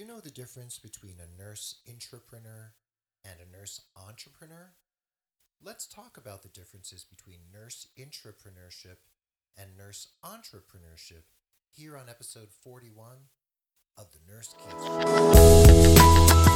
you know the difference between a nurse intrapreneur and a nurse entrepreneur? Let's talk about the differences between nurse intrapreneurship and nurse entrepreneurship here on episode 41 of the Nurse Keith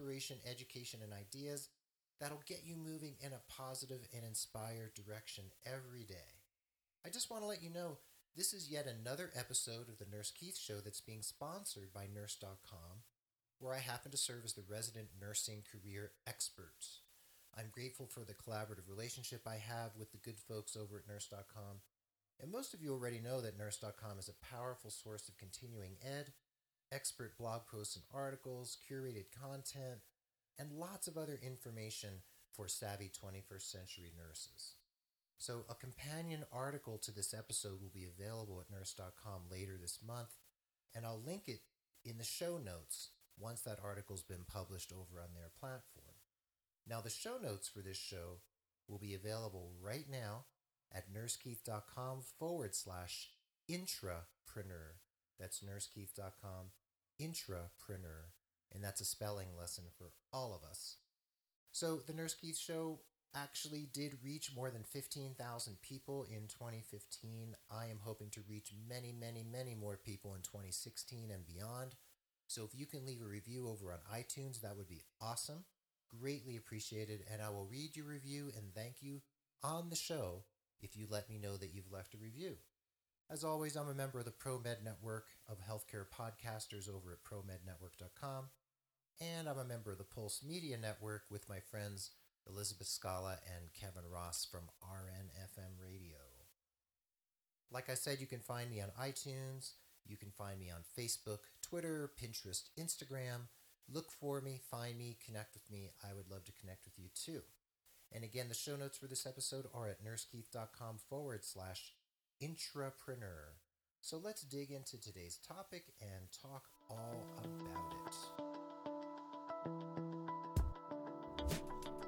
inspiration, education, and ideas that'll get you moving in a positive and inspired direction every day. I just want to let you know this is yet another episode of the Nurse Keith Show that's being sponsored by Nurse.com where I happen to serve as the resident nursing career expert. I'm grateful for the collaborative relationship I have with the good folks over at nurse.com. And most of you already know that nurse.com is a powerful source of continuing ed, expert blog posts and articles, curated content, and lots of other information for savvy 21st century nurses. So, a companion article to this episode will be available at nurse.com later this month, and I'll link it in the show notes once that article's been published over on their platform. Now, the show notes for this show will be available right now at nursekeith.com forward slash intrapreneur. That's nursekeith.com intrapreneur. And that's a spelling lesson for all of us. So, the Nurse Keith Show actually did reach more than 15,000 people in 2015. I am hoping to reach many, many, many more people in 2016 and beyond. So if you can leave a review over on iTunes, that would be awesome. Greatly appreciated. And I will read your review and thank you on the show if you let me know that you've left a review. As always, I'm a member of the ProMed Network of healthcare podcasters over at promednetwork.com. And I'm a member of the Pulse Media Network with my friends Elizabeth Scala and Kevin Ross from RNFM Radio. Like I said, you can find me on iTunes. You can find me on Facebook, Twitter, Pinterest, Instagram. Look for me, find me, connect with me. I would love to connect with you too. And again, the show notes for this episode are at nursekeith.com forward slash intrapreneur. So let's dig into today's topic and talk all about it.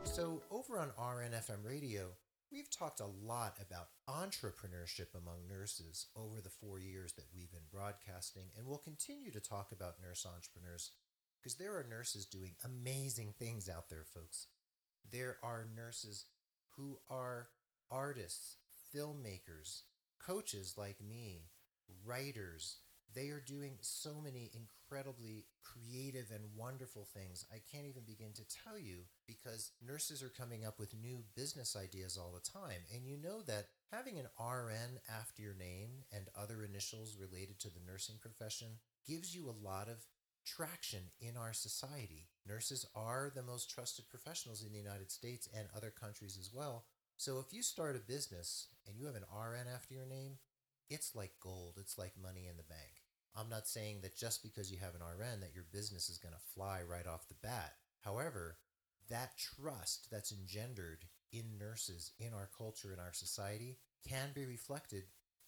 So, over on RNFM radio, we've talked a lot about entrepreneurship among nurses over the four years that we've been broadcasting, and we'll continue to talk about nurse entrepreneurs because there are nurses doing amazing things out there, folks. There are nurses who are artists, filmmakers, coaches like me, writers. They are doing so many incredibly creative and wonderful things. I can't even begin to tell you because nurses are coming up with new business ideas all the time. And you know that having an RN after your name and other initials related to the nursing profession gives you a lot of traction in our society. Nurses are the most trusted professionals in the United States and other countries as well. So if you start a business and you have an RN after your name, it's like gold. It's like money in the bank. I'm not saying that just because you have an RN that your business is going to fly right off the bat. However, that trust that's engendered in nurses, in our culture, in our society, can be reflected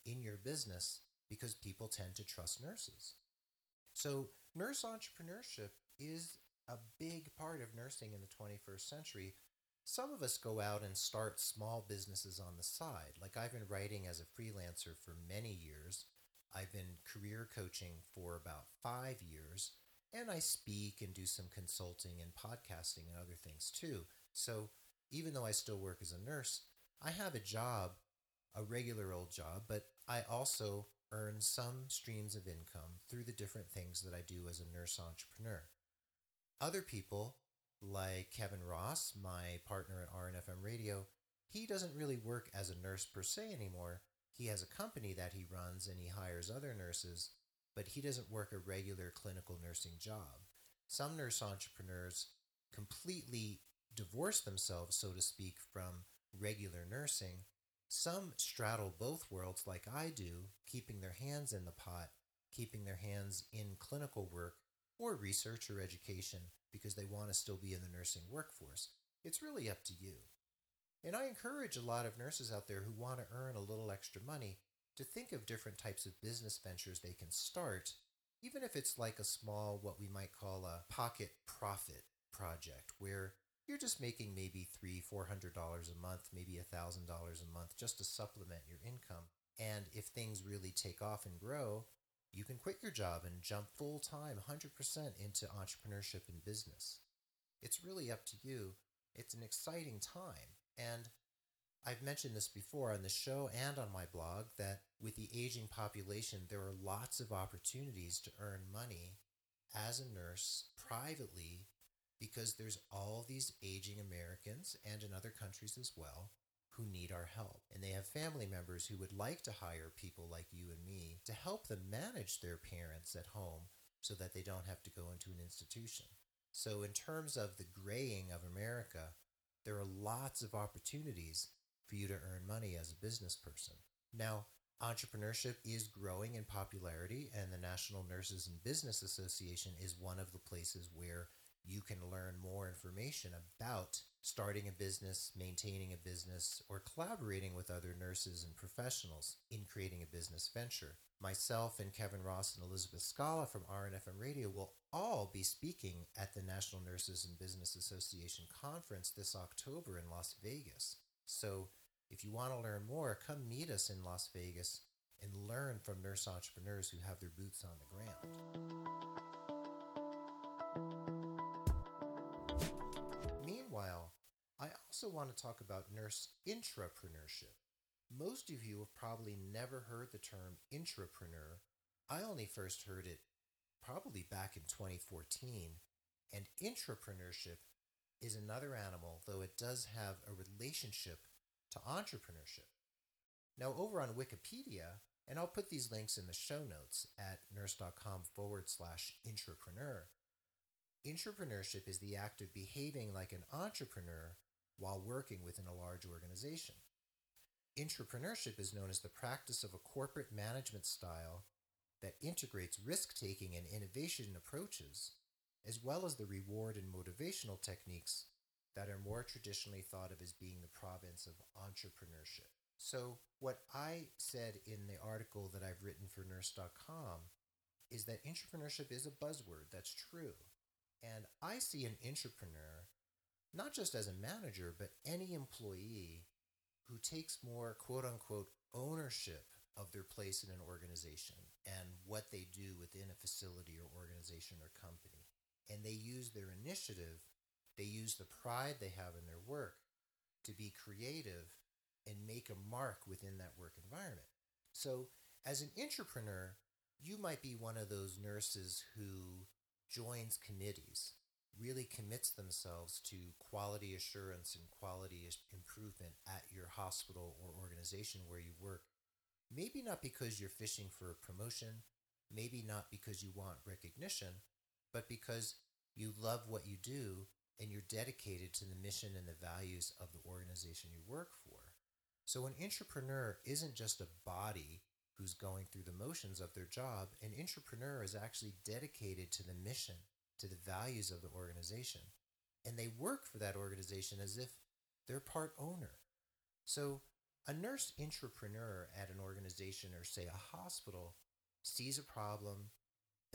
in your business because people tend to trust nurses. So, nurse entrepreneurship is a big part of nursing in the 21st century. Some of us go out and start small businesses on the side. Like I've been writing as a freelancer for many years. I've been career coaching for about five years, and I speak and do some consulting and podcasting and other things too. So even though I still work as a nurse, I have a job, a regular old job, but I also earn some streams of income through the different things that I do as a nurse entrepreneur. Other people, like Kevin Ross, my partner at RNFM Radio, he doesn't really work as a nurse per se anymore. He has a company that he runs and he hires other nurses, but he doesn't work a regular clinical nursing job. some nurse entrepreneurs completely divorce themselves, so to speak, from regular nursing. Some straddle both worlds, like I do, keeping their hands in the pot, keeping their hands in clinical work or research or education because they want to still be in the nursing workforce. It's really up to you. And I encourage a lot of nurses out there who want to earn a little extra money to think of different types of business ventures they can start, even if it's like a small, what we might call a pocket profit project, where you're just making maybe three, four hundred dollars a month, maybe a thousand dollars a month just to supplement your income. And if things really take off and grow, you can quit your job and jump full time, 100% into entrepreneurship and business. It's really up to you. It's an exciting time. And I've mentioned this before on the show and on my blog that with the aging population, there are lots of opportunities to earn money as a nurse privately because there's all these aging Americans and in other countries as well who need our help. And they have family members who would like to hire people like you to help them manage their parents at home so that they don't have to go into an institution. So, in terms of the graying of America, there are lots of opportunities for you to earn money as a business person. Now, entrepreneurship is growing in popularity, and the National Nurses in Business Association is one of the places where you can learn more information about starting a business, maintaining a business, or collaborating with other nurses and professionals in creating a business venture. Myself and Kevin Ross and Elizabeth Scala from RNFM Radio will all be speaking at the National Nurses in Business Association conference this October in Las Vegas. So if you want to learn more, come meet us in Las Vegas and learn from nurse entrepreneurs who have their boots on the ground. Meanwhile, I also want to talk about nurse intrapreneurship. Most of you have probably never heard the term intrapreneur. I only first heard it probably back in 2014. And intrapreneurship is another animal, though it does have a relationship to entrepreneurship. Now, over on Wikipedia, and I'll put these links in the show notes at nurse.com forward slash intrapreneur. Intrapreneurship is the act of behaving like an entrepreneur while working within a large organization. Intrapreneurship is known as the practice of a corporate management style that integrates risk taking and innovation approaches, as well as the reward and motivational techniques that are more traditionally thought of as being the province of entrepreneurship. So, what I said in the article that I've written for nurse.com is that intrapreneurship is a buzzword. That's true. And I see an intrapreneur not just as a manager, but any employee who takes more quote unquote ownership of their place in an organization and what they do within a facility or organization or company. And they use their initiative, they use the pride they have in their work to be creative and make a mark within that work environment. So, as an intrapreneur, you might be one of those nurses who joins committees, really commits themselves to quality assurance and quality improvement at your hospital or organization where you work. Maybe not because you're fishing for a promotion, maybe not because you want recognition, but because you love what you do and you're dedicated to the mission and the values of the organization you work for. So, an intrapreneur isn't just a body who's going through the motions of their job, an intrapreneur is actually dedicated to the mission, to the values of the organization. And they work for that organization as if they're part owner. So, a nurse intrapreneur at an organization or, say, a hospital sees a problem,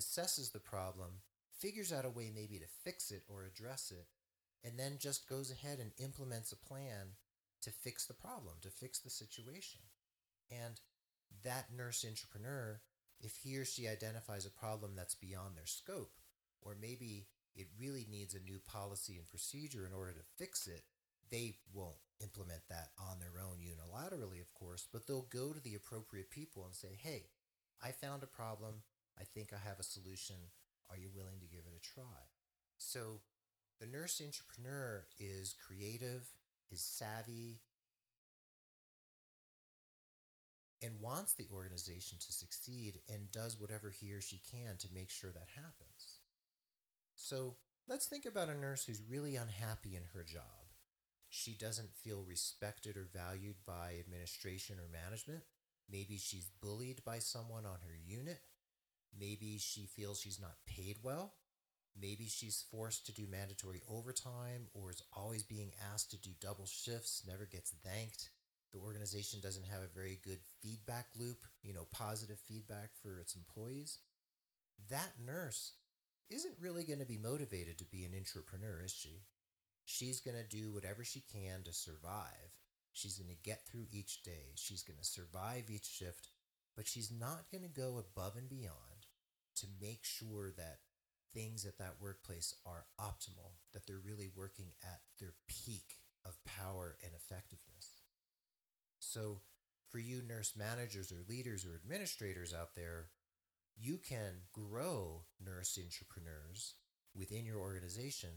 assesses the problem, figures out a way maybe to fix it or address it, and then just goes ahead and implements a plan to fix the problem, to fix the situation. And that nurse intrapreneur, if he or she identifies a problem that's beyond their scope, or maybe it really needs a new policy and procedure in order to fix it, they won't implement that on their own unilaterally, of course, but they'll go to the appropriate people and say, hey, I found a problem. I think I have a solution. Are you willing to give it a try? So the nurse intrapreneur is creative, is savvy, and wants the organization to succeed and does whatever he or she can to make sure that happens. So let's think about a nurse who's really unhappy in her job. She doesn't feel respected or valued by administration or management. Maybe she's bullied by someone on her unit. Maybe she feels she's not paid well. Maybe she's forced to do mandatory overtime or is always being asked to do double shifts, never gets thanked. The organization doesn't have a very good feedback loop, you know, positive feedback for its employees. That nurse isn't really going to be motivated to be an intrapreneur, is she? She's going to do whatever she can to survive. She's going to get through each day. She's going to survive each shift, but she's not going to go above and beyond to make sure that things at that workplace are optimal, that they're really working at their peak of power and effectiveness. So, for you nurse managers or leaders or administrators out there, you can grow nurse intrapreneurs within your organization,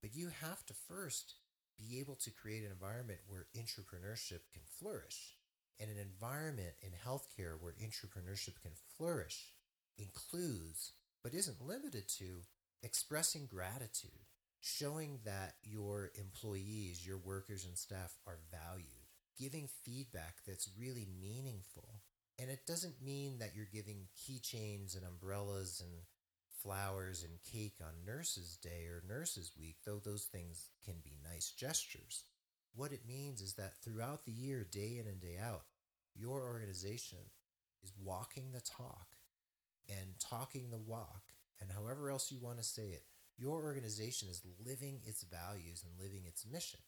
but you have to first be able to create an environment where intrapreneurship can flourish. And an environment in healthcare where intrapreneurship can flourish includes, but isn't limited to, expressing gratitude, showing that your employees, your workers and staff are valued, giving feedback that's really meaningful. And it doesn't mean that you're giving keychains and umbrellas and flowers and cake on Nurses Day or Nurses Week, though those things can be nice gestures. What it means is that throughout the year, day in and day out, your organization is walking the talk and talking the walk, and however else you want to say it, your organization is living its values and living its mission.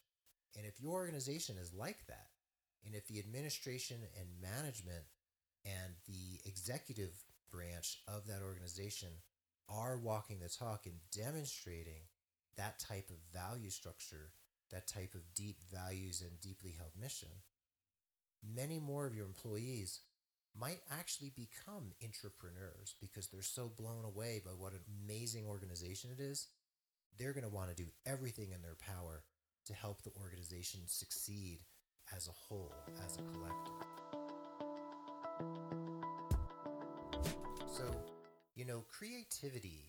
And if your organization is like that, and if the administration and management and the executive branch of that organization are walking the talk and demonstrating that type of value structure, that type of deep values and deeply held mission, many more of your employees might actually become intrapreneurs because they're so blown away by what an amazing organization it is. They're going to want to do everything in their power to help the organization succeed as a whole, as a collective. You know, creativity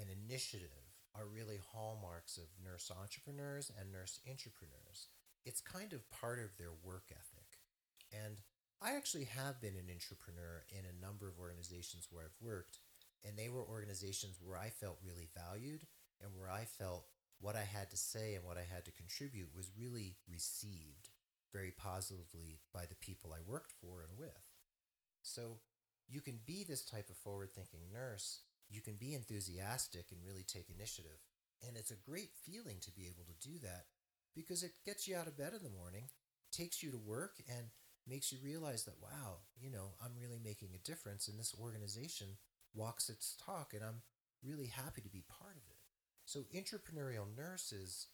and initiative are really hallmarks of nurse entrepreneurs and nurse entrepreneurs. It's kind of part of their work ethic. And I actually have been an intrapreneur in a number of organizations where I've worked, and they were organizations where I felt really valued and where I felt what I had to say and what I had to contribute was really received very positively by the people I worked for and with. So you can be this type of forward thinking nurse, you can be enthusiastic and really take initiative. And it's a great feeling to be able to do that because it gets you out of bed in the morning, takes you to work, and makes you realize that, wow, you know, I'm really making a difference and this organization walks its talk and I'm really happy to be part of it. So, intrapreneurial nurses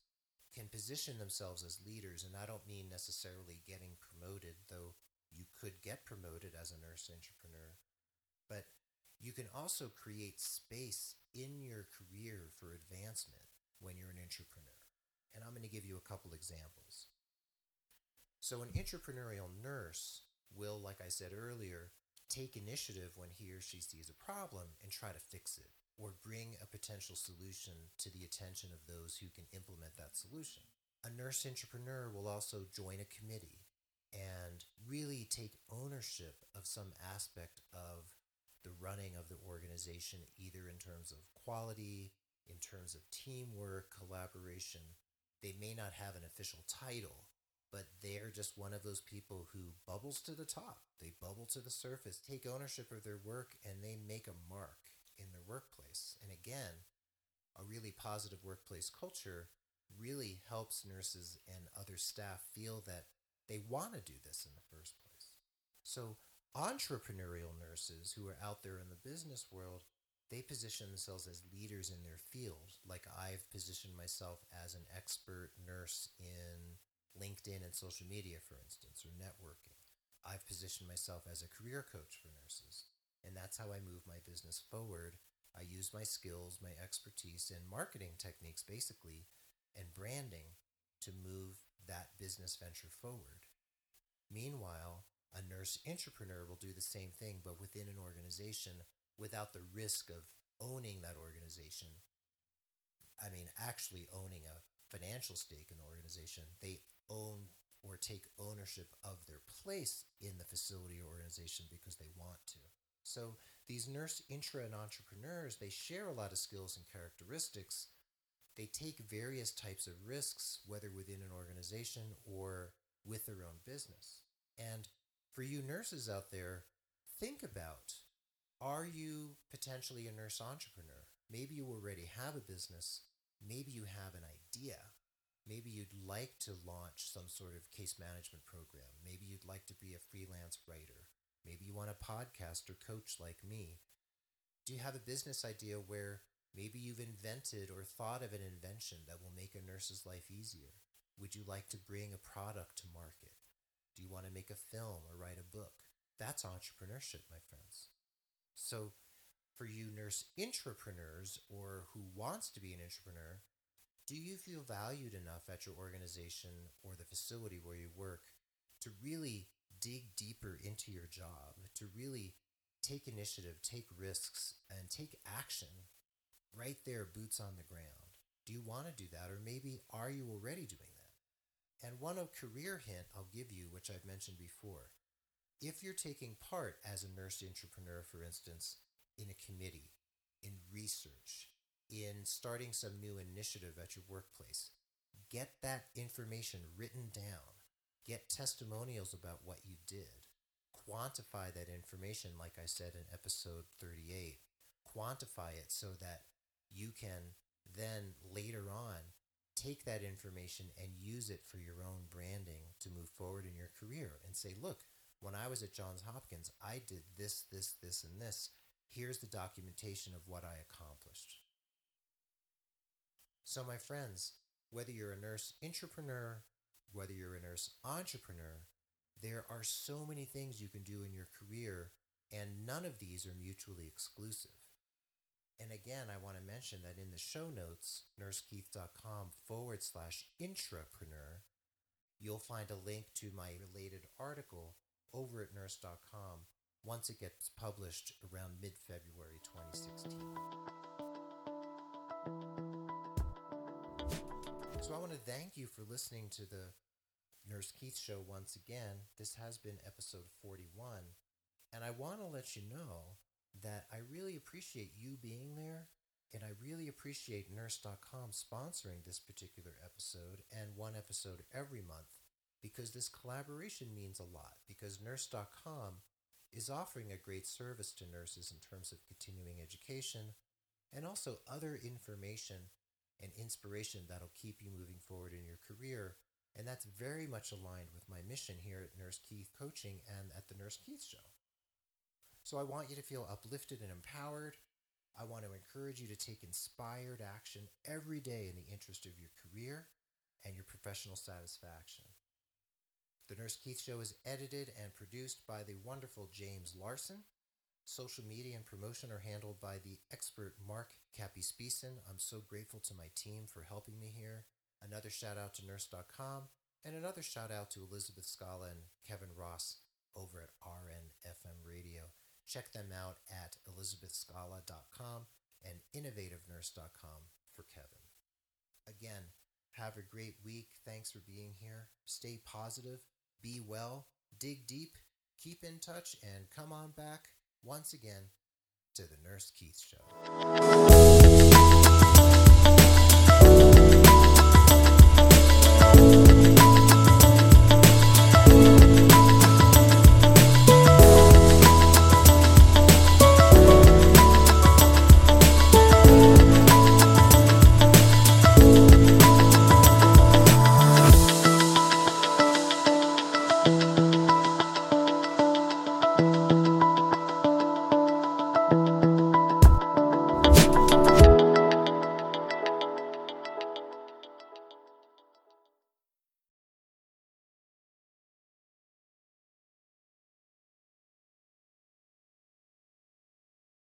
can position themselves as leaders, and I don't mean necessarily getting promoted, though you could get promoted as a nurse intrapreneur, you can also create space in your career for advancement when you're an intrapreneur. And I'm going to give you a couple examples. So, an intrapreneurial nurse will, like I said earlier, take initiative when he or she sees a problem and try to fix it or bring a potential solution to the attention of those who can implement that solution. A nurse intrapreneur will also join a committee and really take ownership of some aspect of the running of the organization, either in terms of quality, in terms of teamwork, collaboration. They may not have an official title, but they're just one of those people who bubbles to the top. They bubble to the surface, take ownership of their work, and they make a mark in their workplace. And again, a really positive workplace culture really helps nurses and other staff feel that they want to do this in the first place. So, entrepreneurial nurses who are out there in the business world, they position themselves as leaders in their field. Like I've positioned myself as an expert nurse in LinkedIn and social media, for instance, or networking. I've positioned myself as a career coach for nurses. And that's how I move my business forward. I use my skills, my expertise, and marketing techniques, basically, and branding to move that business venture forward. Meanwhile, a nurse intrapreneur will do the same thing, but within an organization without the risk of owning that organization I mean, actually owning a financial stake in the organization. They own or take ownership of their place in the facility or organization because they want to. So these nurse intra and entrepreneurs, they share a lot of skills and characteristics. They take various types of risks, whether within an organization or with their own business. And for you nurses out there, think about are you potentially a nurse entrepreneur? Maybe you already have a business. Maybe you have an idea. Maybe you'd like to launch some sort of case management program. Maybe you'd like to be a freelance writer. Maybe you want a podcast or coach like me. Do you have a business idea where maybe you've invented or thought of an invention that will make a nurse's life easier? Would you like to bring a product to market? Do you want to make a film or write a book? That's entrepreneurship, my friends. So, for you nurse intrapreneurs or who wants to be an intrapreneur, do you feel valued enough at your organization or the facility where you work to really dig deeper into your job, to really take initiative, take risks, and take action right there, boots on the ground? Do you want to do that? Or maybe are you already doing? And one of career hint I'll give you, which I've mentioned before, if you're taking part as a nurse intrapreneur, for instance, in a committee, in research, in starting some new initiative at your workplace, get that information written down. Get testimonials about what you did. Quantify that information, like I said in episode 38. Quantify it so that you can then later on take that information and use it for your own branding to move forward in your career and say, look, when I was at Johns Hopkins, I did this, this, this, and this. Here's the documentation of what I accomplished. So, my friends, whether you're a nurse entrepreneur, whether you're a nurse entrepreneur, there are so many things you can do in your career, and none of these are mutually exclusive. And again, I want to mention that in the show notes, nursekeith.com forward slash intrapreneur, you'll find a link to my related article over at nurse.com once it gets published around mid February 2016. So I want to thank you for listening to the Nurse Keith Show once again. This has been episode 41. And I want to let you know that I really appreciate you being there. And I really appreciate Nurse.com sponsoring this particular episode and one episode every month because this collaboration means a lot. Because Nurse.com is offering a great service to nurses in terms of continuing education and also other information and inspiration that'll keep you moving forward in your career. And that's very much aligned with my mission here at Nurse Keith Coaching and at the Nurse Keith Show. So I want you to feel uplifted and empowered. I want to encourage you to take inspired action every day in the interest of your career and your professional satisfaction. The Nurse Keith Show is edited and produced by the wonderful James Larson. Social media and promotion are handled by the expert Mark Capispisen. I'm so grateful to my team for helping me here. Another shout out to nurse.com and another shout out to Elizabeth Scala and Kevin Ross over at RNFM Radio. Check them out at elizabethscala.com and innovativenurse.com for Kevin. Again, have a great week. Thanks for being here. Stay positive, be well, dig deep, keep in touch, and come on back once again to the Nurse Keith Show.